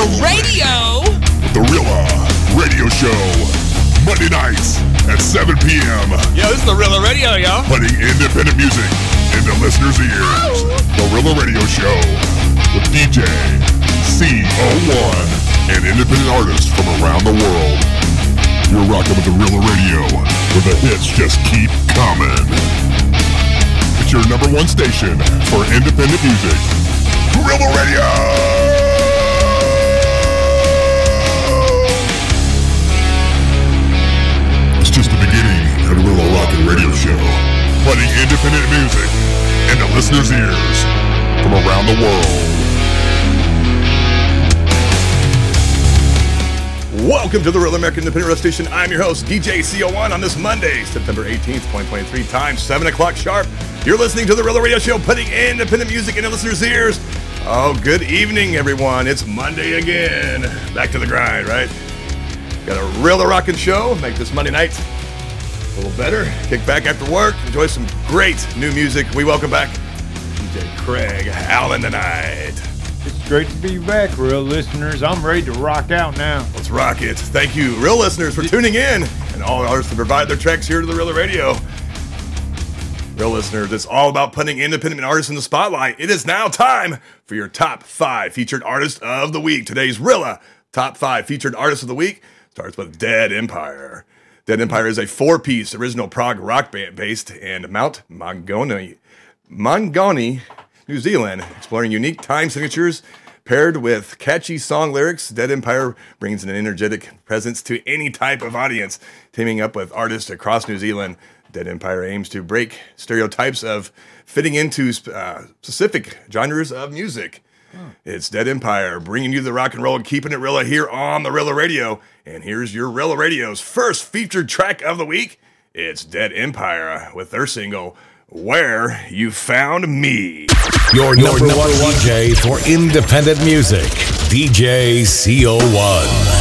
Rela Radio. The Rela Radio Show. Monday nights at 7 p.m. Yo, this is the Rela Radio, yo. Putting independent music into listeners' ears. The Rela Radio Show with DJ CO1 and independent artists from around the world. You're rocking with the Rela Radio, where the hits just keep coming. It's your number one station for independent music. Rela Radio! Rela Rockin' Radio Show. Putting independent music into listeners' ears from around the world. Welcome to the Real American Independent Radio Station. I'm your host, DJ CO1, on this Monday, September 18th, 2023, time 7 o'clock sharp. You're listening to the Real Radio Show, putting independent music into listeners' ears. Oh, good evening, everyone. It's Monday again. Back to the grind, right? Got a real rockin' show. Make this Monday night a little better. Kick back after work. Enjoy some great new music. We welcome back DJ Craig Allen tonight. It's great to be back, real listeners. I'm ready to rock out now. Let's rock it. Thank you, real listeners, for tuning in and all artists to provide their tracks here to the Real Radio. Real listeners, it's all about putting independent artists in the spotlight. It is now time for your top five featured artists of the week. Today's Rela top five featured artists of the week starts with Dead Empire. Dead Empire is a four-piece original prog rock band based in Mount Maunganui, Maunganui, New Zealand, exploring unique time signatures paired with catchy song lyrics. Dead Empire brings an energetic presence to any type of audience, teaming up with artists across New Zealand. Dead Empire aims to break stereotypes of fitting into uh, specific genres of music. It's Dead Empire bringing you the rock and roll and keeping it Rela here on the Rela Radio. And here's your Rela Radio's first featured track of the week. It's Dead Empire with their single Where You Found Me. Your, number, one DJ for independent music, DJ CO1.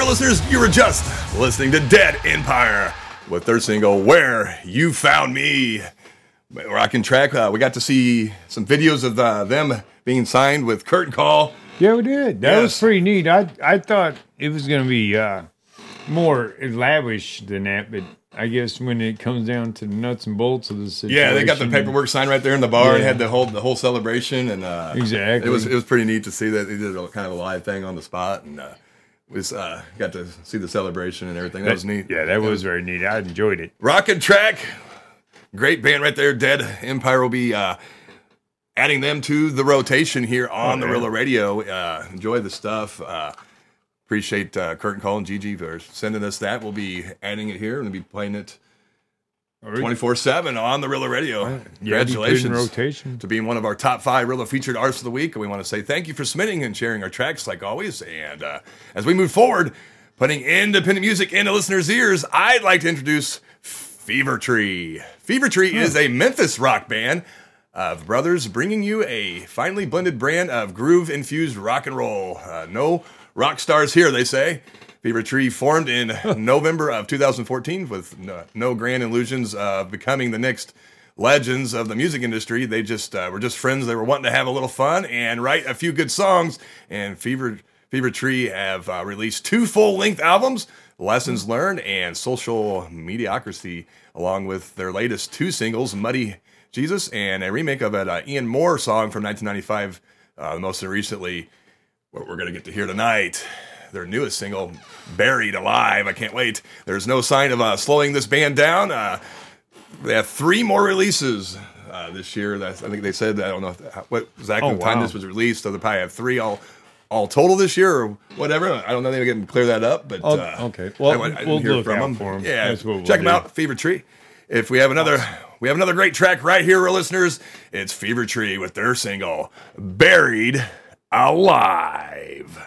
Listeners, you were just listening to Dead Empire with their single "Where You Found Me." Rocking track. Uh, we got to see some videos of uh, them being signed with Curtain Call. Yeah, we did. That was pretty neat. I I thought it was gonna be uh, more lavish than that, but I guess when it comes down to the nuts and bolts of the situation, Yeah, they got the paperwork signed right there in the bar and had the whole the whole celebration and uh, Exactly. It was it was pretty neat to see that they did a kind of a live thing on the spot and uh, was uh, got to see the celebration and everything. That was neat. Yeah, that was very neat. I enjoyed it. Rockin' Track, great band right there. Dead Empire will be uh, adding them to the rotation here on the. Rela Radio. Uh, enjoy the stuff. Uh, appreciate uh, Curtain Call and Gigi for sending us that. We'll be adding it here and we'll be playing it twenty four seven on the Rela Radio. Yeah, Congratulations rotation. to being one of our top five Rela featured artists of the week. And we want to say thank you for submitting and sharing our tracks like always. And uh, as we move forward, putting independent music into listeners' ears, I'd like to introduce Fevertree. Fever Tree is a Memphis rock band of brothers bringing you a finely blended brand of groove infused rock and roll. Uh, no rock stars here, they say. Fevertree formed in November of 2014 with no, no grand illusions of becoming the next legends of the music industry. They just uh, were just friends. They were wanting to have a little fun and write a few good songs. And Fever Fevertree have uh, released two full length albums, Lessons Learned and Social Mediocrity, along with their latest two singles, Muddy Jesus and a remake of an uh, Ian Moore song from 1995, uh, most recently, what we're going to get to hear tonight. Their newest single, Buried Alive. I can't wait. There's no sign of uh, slowing this band down. Uh, they have three more releases uh, this year. That's, I think they said, I don't know if, what exactly Oh, the time this was released, so they probably have three all all total this year or whatever. I don't know. They can clear that up, but Oh, uh, okay. Well, I, I didn't we'll hear look from them. for 'em. Yeah, That's we'll check them do. out, Fevertree. If we have another, we have another great track right here, our listeners. It's Fevertree with their single "Buried Alive."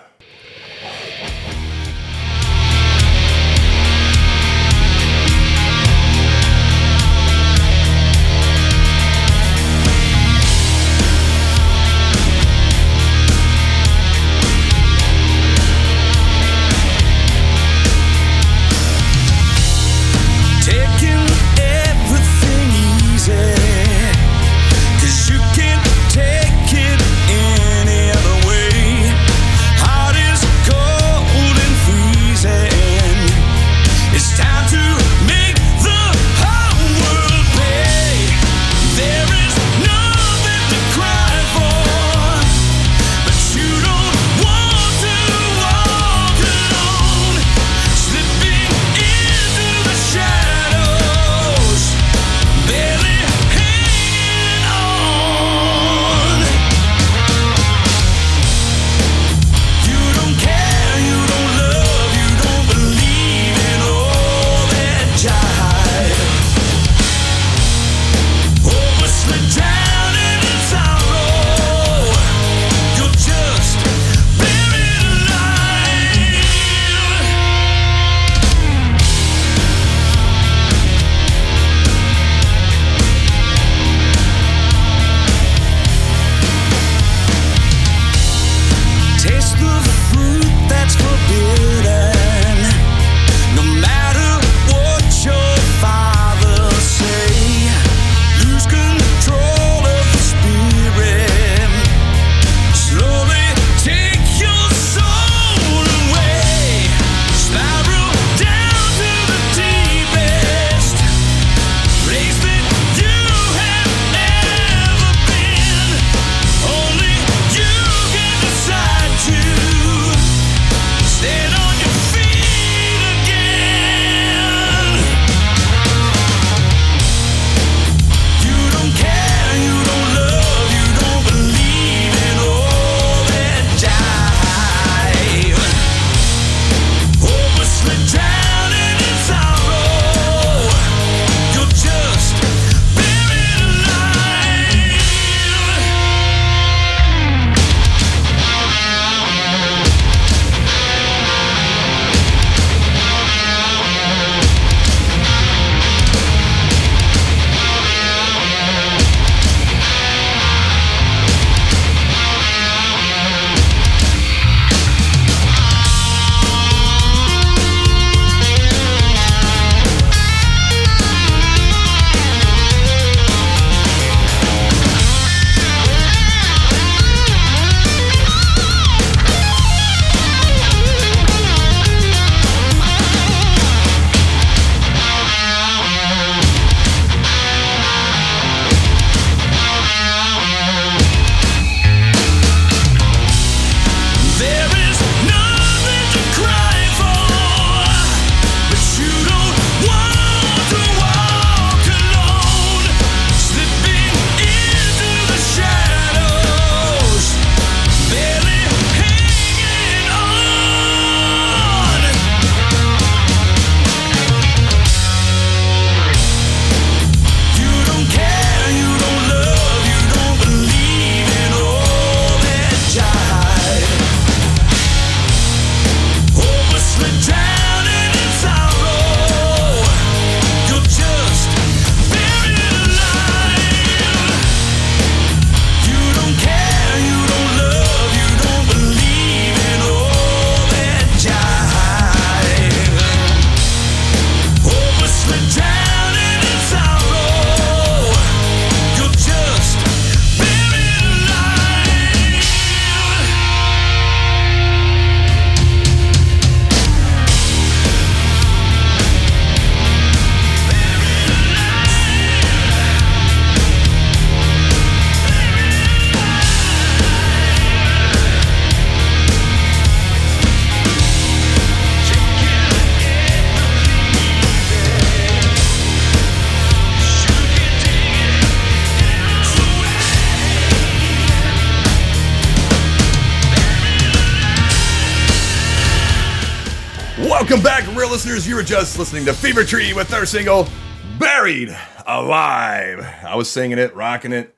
Listeners. You were just listening to Fevertree with their single "Buried Alive." I was singing it, rocking it,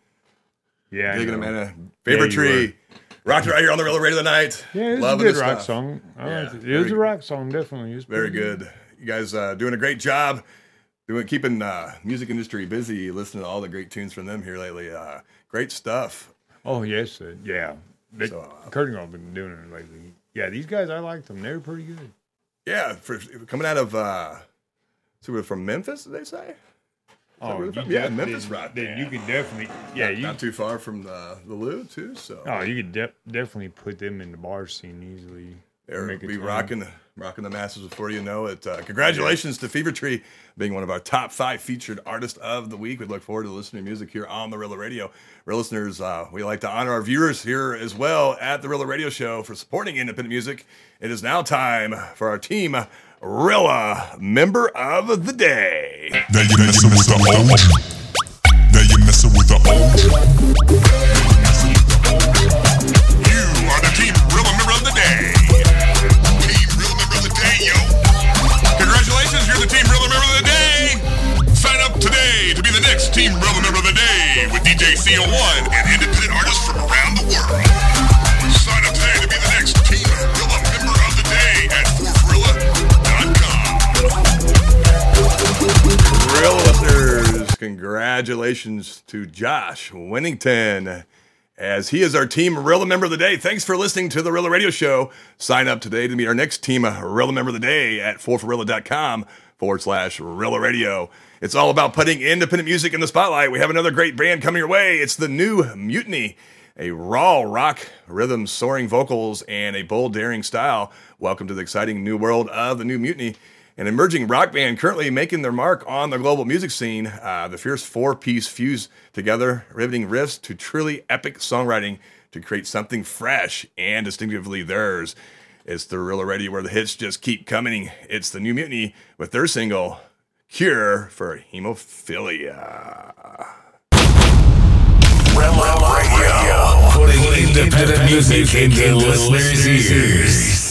Yeah, digging it, man. Fever you Tree, rocked it right here on the Radio tonight. Yeah, it was Loving a good rock stuff. song. I Yeah, it. It was very- a rock song, definitely. It was Very pretty good. You guys uh, doing a great job. Doing keeping uh, music industry busy. Listening to all the great tunes from them here lately. Uh, great stuff. Oh yes, uh, yeah. They, So, uh, Kurt and I've been doing it lately. Yeah, these guys, I like them. They're pretty good. Yeah, for coming out of uh, so we're from Memphis. Did they say? Oh, you? Yeah, Memphis rock Then you can definitely, yeah, you. not too far from the the Lou too. So Oh, you could def- definitely put them in the bar scene easily. They'll Make be ton. rocking the rocking the masses before you know it. Uh, congratulations to Fevertree being one of our top five featured artists of the week. We look forward to listening to music here on the Rela Radio. Real listeners, uh, we like to honor our viewers here as well at the Rela Radio Show for supporting independent music. It is now time for our team Rela member of the day. Now you messing with the old. Now you messing with the old. Congratulations to Josh Winnington as he is our team Rela member of the day. Thanks for listening to the Rela Radio Show. Sign up today to meet our next team uh, Rela member of the day at forforilla.com forward slash Rela Radio. It's all about putting independent music in the spotlight. We have another great band coming your way. It's the new Mutiny, a raw rock rhythm, soaring vocals, and a bold, daring style. Welcome to the exciting new world of the new Mutiny an emerging rock band currently making their mark on the global music scene. Uh, the fierce four piece fuse together riveting riffs to truly epic songwriting to create something fresh and distinctively theirs. It's the Real Radio where the hits just keep coming. It's the new mutiny with their single, Cure for Hemophilia. Radio. Putting independent music into listeners' ears.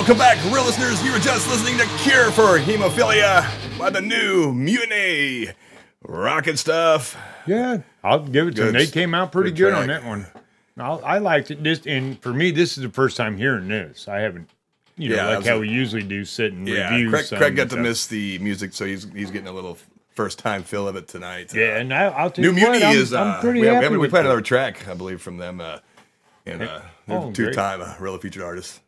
Welcome back, real listeners. You were just listening to Cure for Hemophilia by the new Mutiny. Rocket stuff. Yeah, I'll give it to them. They came out pretty good good, on that one. I'll, I liked it. This and for me, this is the first time hearing this. I haven't, you know, Yeah, like how we usually do, sit and Yeah, review. Craig, Craig got to stuff. miss the music, so he's he's getting a little first time feel of it tonight. Yeah, Uh, and I, I'll tell New you what, Mutiny I'm, is. Uh, I'm pretty we, have, we, we played another track, I believe, from them. Uh, and uh, Oh, two great. time uh, really featured artists.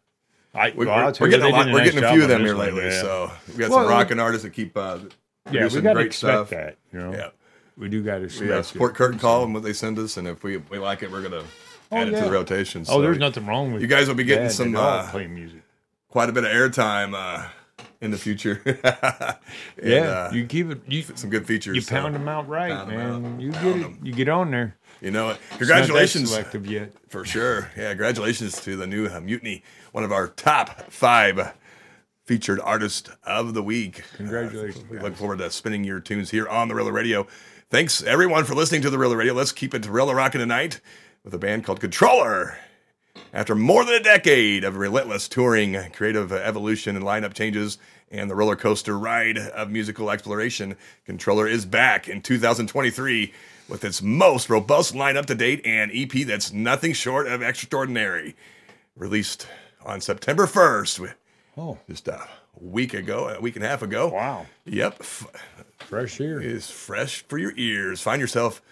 I, We, well, are getting a lot. We're nice getting a few of them here one, lately, yeah. so we got Well, some rocking artists that keep uh, yeah, producing to great stuff. that. You know, Yeah. we do got to expect it. support Curtain Call and what they send us, and if we, we like it, we're gonna add it to the rotation. Oh, there's nothing wrong with You guys will be getting some, uh, playing music. quite a bit of airtime uh, in the future. And, Yeah, uh, you keep it. You some good features. you so, pound them out right, man. out. You get it. 'em. You get on there. You know it. It's not that Congratulations. selective yet. For sure. Yeah, congratulations to the new uh, Mutiny, one of our top five featured artist of the week. Congratulations, we look forward to spinning your tunes here on the Rela Radio. Thanks everyone for listening to the Rela Radio. Let's keep it Rela rocking tonight with a band called Controller. After more than a decade of relentless touring, creative evolution, and lineup changes, and the roller coaster ride of musical exploration, Controller is back in 2023 with its most robust lineup to date and EP that's nothing short of extraordinary. Released on September 1st, wi- Oh, just a week ago, a week and a half ago. wow. Yep, Fresh here. is fresh for your ears. Find yourself.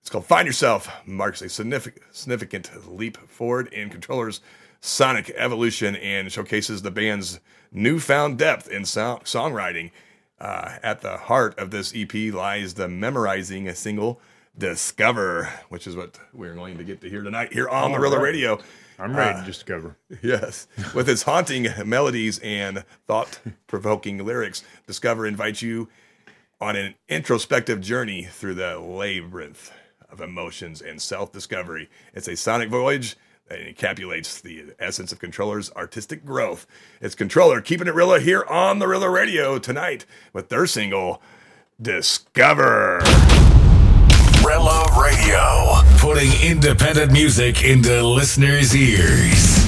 It's called Find Yourself. Marks a significant, significant leap forward in controllers' sonic evolution and showcases the band's newfound depth in so- songwriting. Uh, at the heart of this EP lies the memorizing a single "Discover," which is what we're going to get to hear tonight here on the Rela right. Radio. I'm ready uh, to discover. Yes. With its haunting melodies and thought provoking lyrics, Discover invites you on an introspective journey through the labyrinth of emotions and self discovery. It's a sonic voyage that encapsulates the essence of Controller's artistic growth. It's Controller keeping it Rela here on the Rela Radio tonight with their single, Discover. Rela Radio, putting independent music into listeners' ears.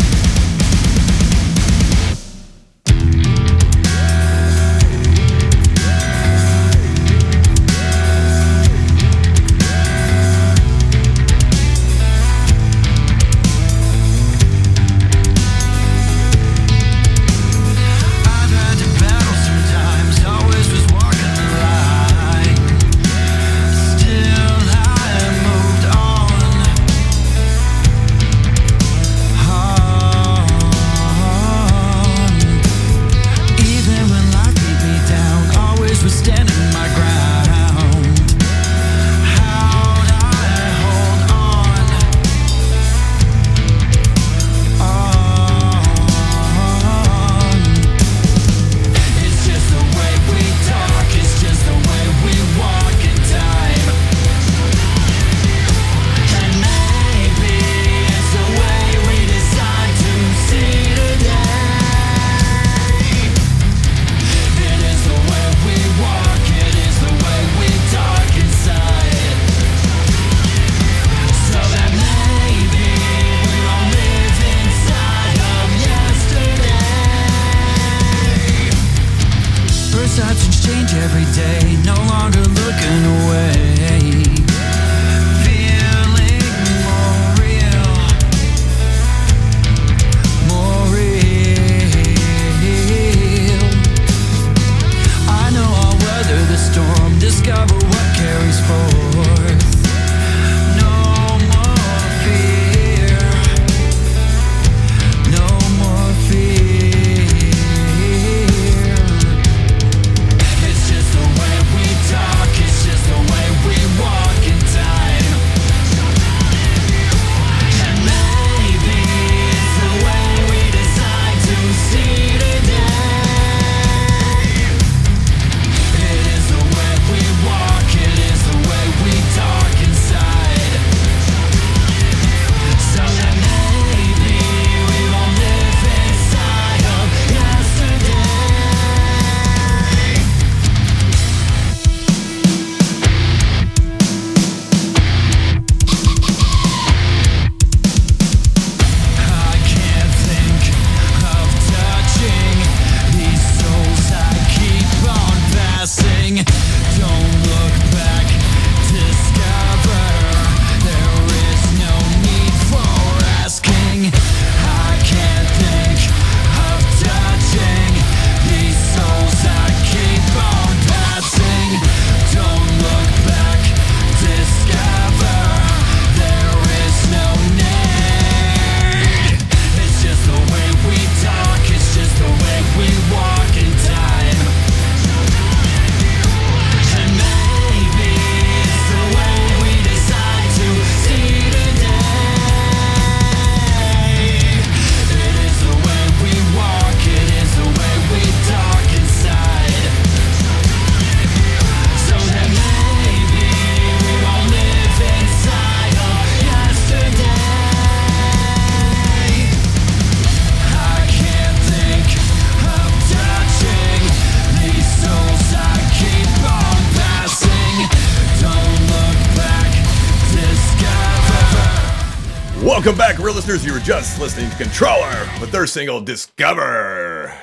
Welcome back, real listeners. You were just listening to Controller with their single Discover.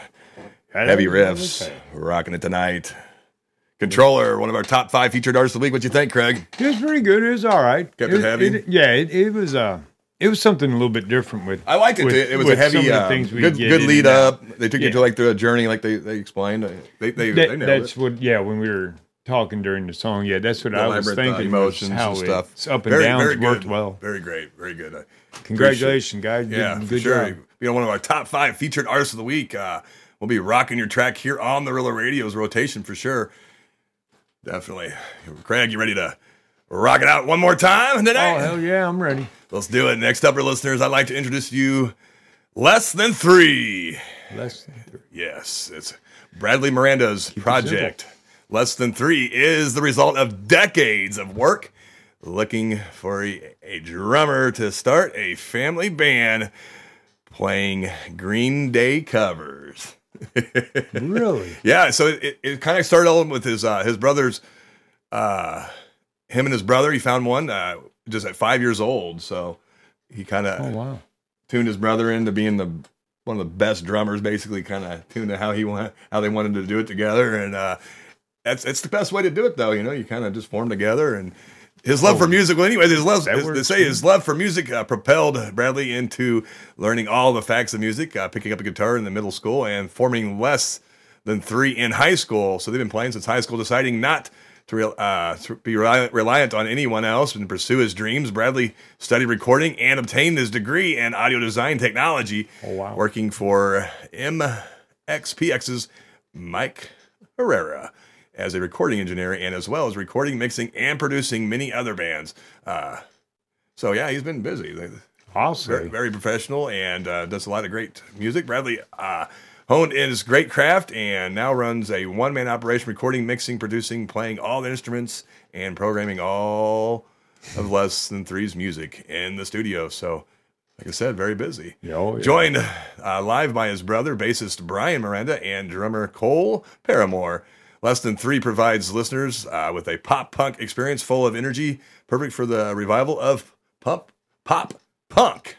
Heavy riffs. Rocking it tonight. Controller, one of our top five featured artists of the week. What you think, Craig? It was pretty good. It was all right. Kept it heavy? yeah, it, it was. Uh, it was something a little bit different with. I liked it. with- it was a heavy, uh, things we good, good lead out. up. They took you to like the journey, like they, they explained. They they, That- they that's it. what. Yeah, when we were talking during the song, yeah, that's what The I was uh, thinking. emotions and stuff. It's up and down very worked good. well. Very great. Very good. Congratulations, guys. Yeah, good for sure. job. You know, one of our top five featured artists of the week. Uh, we'll be rocking your track here on the Rela Radio's rotation for sure. Definitely. Craig, you ready to rock it out one more time today? Oh hell yeah, I'm ready. Let's do it. Next up, our listeners, I'd like to introduce you Less Than Three. Less than three. Yes, it's Bradley Miranda's project. Less Than Three is the result of decades of work looking for a, a drummer to start a family band playing Green Day covers. Really? Yeah, so it, it, kind of started all with his uh, his brothers, uh, him and his brother. He found one uh, just at five years old. So he kind of Oh wow. tuned his brother into being the one of the best drummers. Basically, kind of tuned to how he want how they wanted to do it together, and uh, that's it's the best way to do it. Though you know, you kind of just form together and. His love for music, well, anyways, his love, his, they say his love for music uh, propelled Bradley into learning all the facts of music, uh, picking up a guitar in the middle school, and forming less than three in high school. So they've been playing since high school, deciding not to, real, uh, to be reliant, reliant on anyone else and pursue his dreams. Bradley studied recording and obtained his degree in audio design technology, Oh, wow. working for MXPX's Mike Herrera as a recording engineer and as well as recording, mixing, and producing many other bands. Uh, so yeah, he's been busy. I'll Very, very professional and uh, does a lot of great music. Bradley uh, honed in his great craft and now runs a one man operation, recording, mixing, producing, playing all the instruments, and programming all of Less Than Three's music in the studio. So, like I said, very busy. Oh, yeah. Joined uh, live by his brother, bassist Brian Miranda, and drummer Cole Paramore. Less Than Three provides listeners uh, with a pop punk experience full of energy, perfect for the revival of pump pop punk.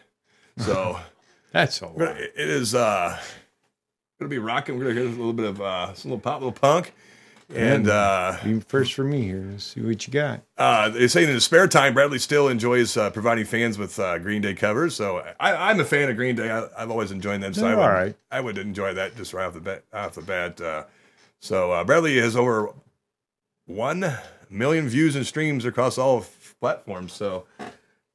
So That's all. Gonna, it is uh, gonna be rocking. We're gonna hear a little bit of uh, some little pop, little punk, and uh, first for me here. Let's see what you got. uh, they say in his spare time, Bradley still enjoys uh, providing fans with uh, Green Day covers. So I, I'm a fan of Green Day. I, I've always enjoyed them. So I would, right. I would enjoy that just right off the bat. Off the bat. Uh, so uh, Bradley has over one million views and streams across all f- platforms. So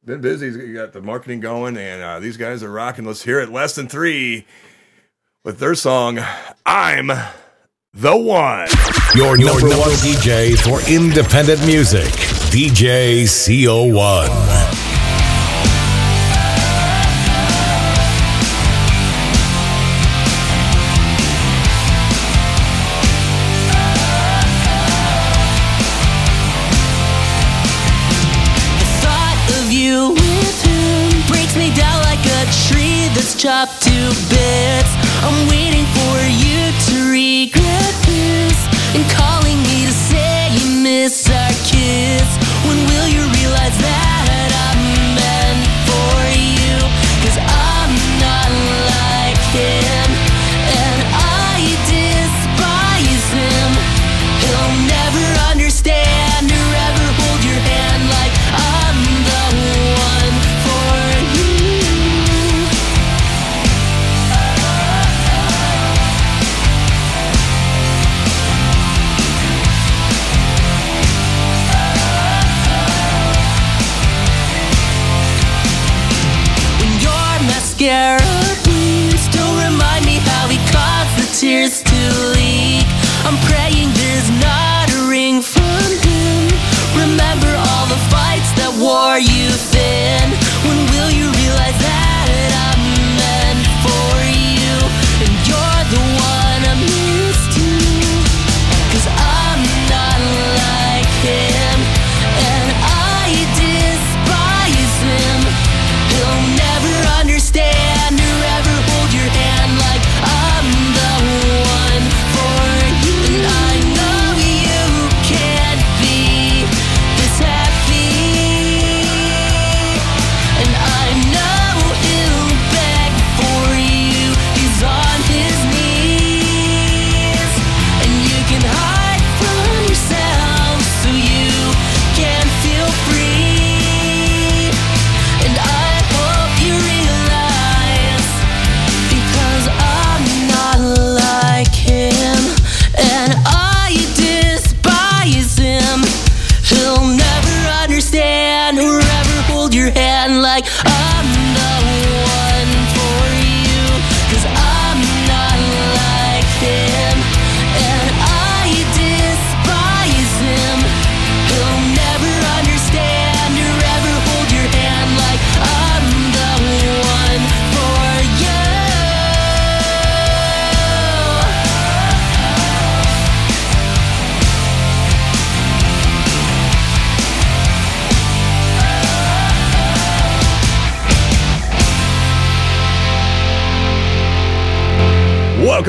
been busy. He's got the marketing going, and uh, these guys are rocking. Let's hear it. Less than three with their song "I'm the One." Your number one DJ for independent music, DJ CO1. Tree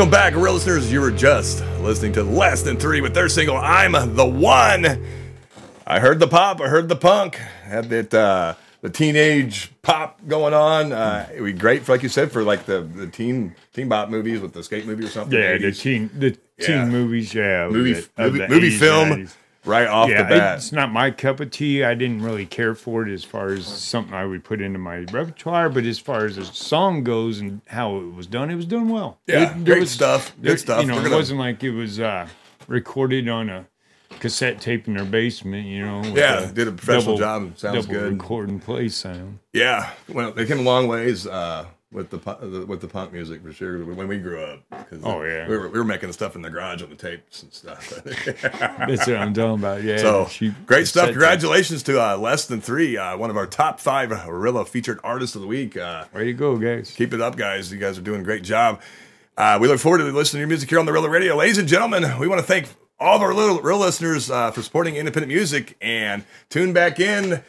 Welcome back, Rela listeners. You were just listening to Less Than Three with their single "I'm the One." I heard the pop. I heard the punk. Had that uh, the teenage pop going on. Uh, it would be great, for, like you said, for like the, the teen teen bop movies with the skate movie or something. Yeah, the 80s. teen the Yeah. teen movies. Yeah, movie the- movie, movie 80s, film 90s. Right off Yeah, the bat. it's not my cup of tea. I didn't really care for it as far as something I would put into my repertoire. But as far as the song goes and how it was done, it was done well. Yeah, It- great stuff, good there- stuff. You know, We're it gonna- wasn't like it was uh, recorded on a cassette tape in their basement. You know, Yeah, a did a professional double- job. Sounds double good. Record and play sound. Yeah, well, they came a long ways uh, with the with the punk music for sure. When we grew up, Oh, yeah. we were, we were making stuff in the garage on the tapes and stuff. That's what I'm talking about. Yeah. so cheap great stuff! Congratulations to uh, Less Than Three, uh, one of our top five Rela featured artists of the week. Uh, Way to go, guys. keep it up, guys! You guys are doing a great job. Uh, we look forward to listening to your music here on the Rela Radio, ladies and gentlemen. We want to thank all of our little Rela listeners uh, for supporting independent music and tune back in.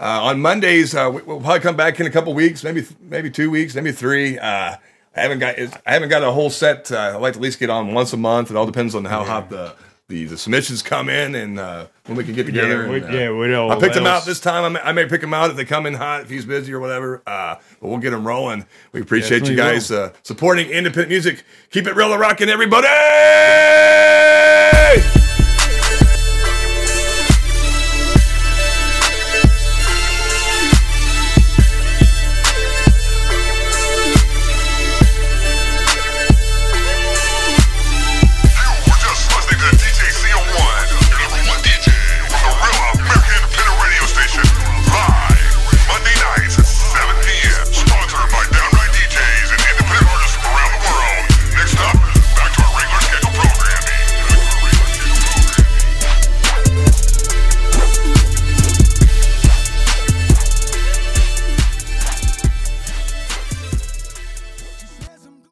Uh, on Mondays, uh, we- we'll probably come back in a couple weeks, maybe maybe two weeks, maybe three. Uh, I haven't got I haven't got a whole set. Uh, I like to at least get on once a month. It all depends on how hot the, the the submissions come in and uh, when we can get together. what- and, uh, yeah, what else- I picked them out this time. I may, I may pick them out if they come in hot if he's busy or whatever. Uh, but we'll get them rolling. We appreciate you guys uh, supporting independent music. Keep it real and rocking, everybody.